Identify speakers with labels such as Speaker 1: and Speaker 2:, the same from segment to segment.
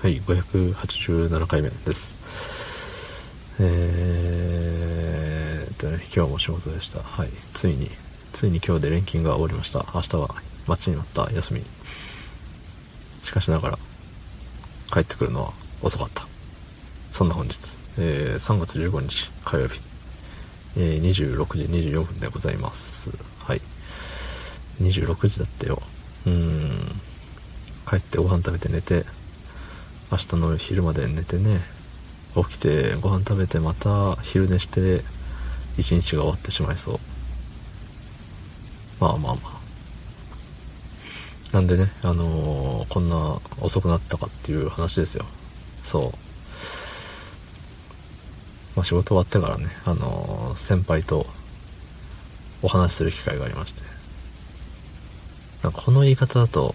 Speaker 1: はい587回目です。えーっとね今日も仕事でした。はいついについに今日で連勤が終わりました。明日は待ちに待った休み。しかしながら帰ってくるのは遅かった。そんな本日、えー、3月15日火曜日、えー、26時24分でございます。はい。26時だったよ。うん。帰ってご飯食べて寝て明日の昼まで寝てね起きてご飯食べてまた昼寝して一日が終わってしまいそうまあまあまあなんでね、あのー、こんな遅くなったかっていう話ですよ。そう。まあ、仕事終わってからね、あのー、先輩とお話しする機会がありまして。なんかこの言い方だと、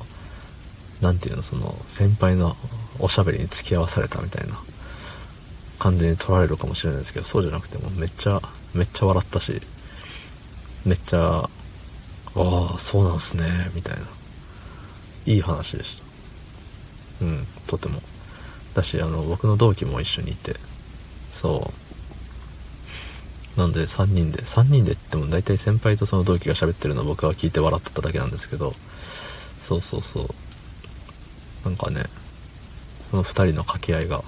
Speaker 1: なんていうの、その、先輩のおしゃべりに付き合わされたみたいな感じに取られるかもしれないですけど、そうじゃなくてもめっちゃ、めっちゃ笑ったし、めっちゃ、ああ、そうなんすね、みたいな。いい話でした。うん、とても。だし、あの、僕の同期も一緒にいて、そう。なんで3人で、3人でって言っても大体先輩とその同期が喋ってるのを僕は聞いて笑っとっただけなんですけど、そうそうそう。なんかね、その2人の掛け合いが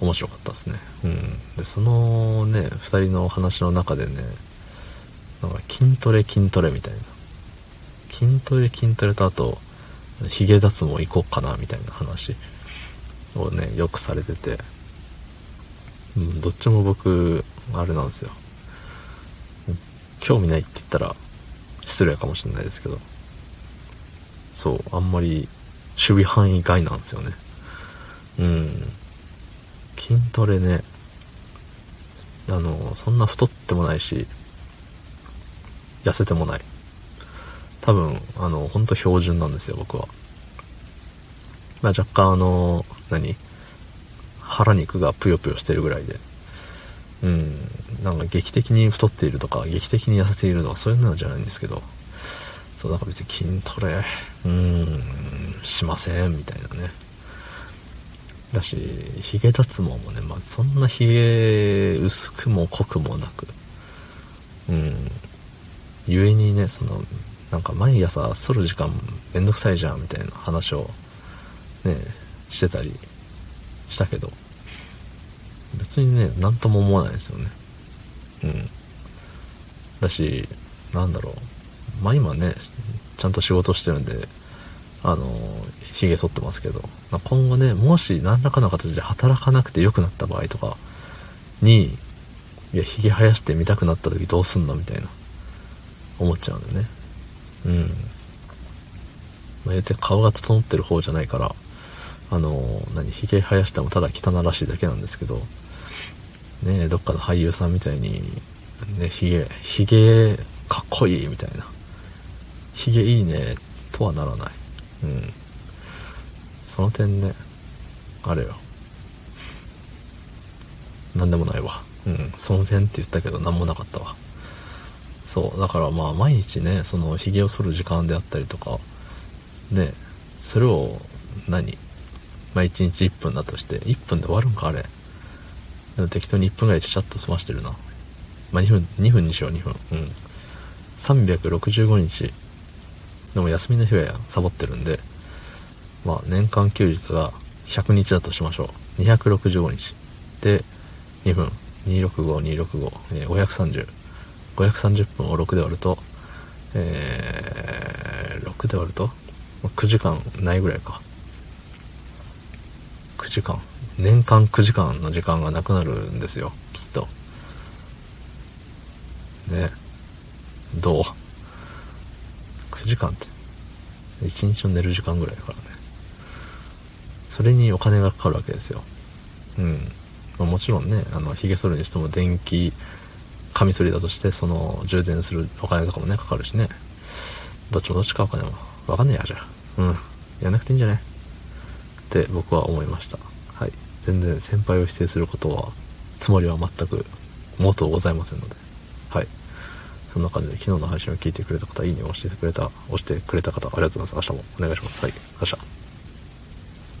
Speaker 1: 面白かったですね。うん。で、そのね、2人の話の中でね、なんか筋トレ筋トレみたいな。筋トレ筋トレとあと、ヒゲ脱毛行こうかなみたいな話をね、よくされてて、うん、どっちも僕、あれなんですよ。興味ないって言ったら失礼かもしれないですけど、そう、あんまり守備範囲外なんですよね。うん。筋トレね、あの、そんな太ってもないし、痩せてもない。多分、あの、ほんと標準なんですよ、僕は。まあ若干あの、何？腹肉がぷよぷよしてるぐらいで。うん。なんか劇的に太っているとか、劇的に痩せているとか、そういうのじゃないんですけど、そう、だから別に筋トレ、うん、しません、みたいなね。だし、髭脱毛もね、まあそんな髭薄くも濃くもなく、うん。故にね、その、なんか毎朝剃る時間めんどくさいじゃんみたいな話をねしてたりしたけど別にね何とも思わないですよねうんだしなんだろうまあ今ねちゃんと仕事してるんであの髭剃ってますけど、まあ、今後ねもし何らかの形で働かなくて良くなった場合とかにいや髭生やしてみたくなった時どうすんの？みたいな思っちゃうんだよねうん。まあ、言うて顔が整ってる方じゃないから、あの、何、髭生やしてもただ汚らしいだけなんですけど、ねどっかの俳優さんみたいに、ね、髭、髭かっこいいみたいな。髭いいね、とはならない。うん。その点ね、あれよ。なんでもないわ。うん。その点って言ったけど、なんもなかったわ。そう、だからまあ毎日ね、その髭を剃る時間であったりとか、ね、それを何？まあ1日1分だとして、1分で終わるんかあれ。適当に1分ぐらいちゃちゃっと済ましてるな。まあ2分、2分にしよう2分。うん。365日、でも休みの日はサボってるんで、まあ年間休日が100日だとしましょう。265日。で、2分。265、265、えー、530。530分を6で割ると、えー、6で割ると、9時間ないぐらいか。9時間。年間9時間の時間がなくなるんですよ、きっと。ね。どう？?9 時間って。1日の寝る時間ぐらいだからね。それにお金がかかるわけですよ。うん。まあ、もちろんね、あの、髭剃るにしても電気カミソリだとしてその充電するお金とかもねかかるしねどっちもどっちかお金もわかんねえやじゃあうんやんなくていいんじゃない？って僕は思いましたはい全然先輩を否定することはつもりは全く元ございませんのでそんな感じで昨日の配信を聞いてくれた方いいねを押してくれた押してくれた方ありがとうございます。明日もお願いします。はい。明日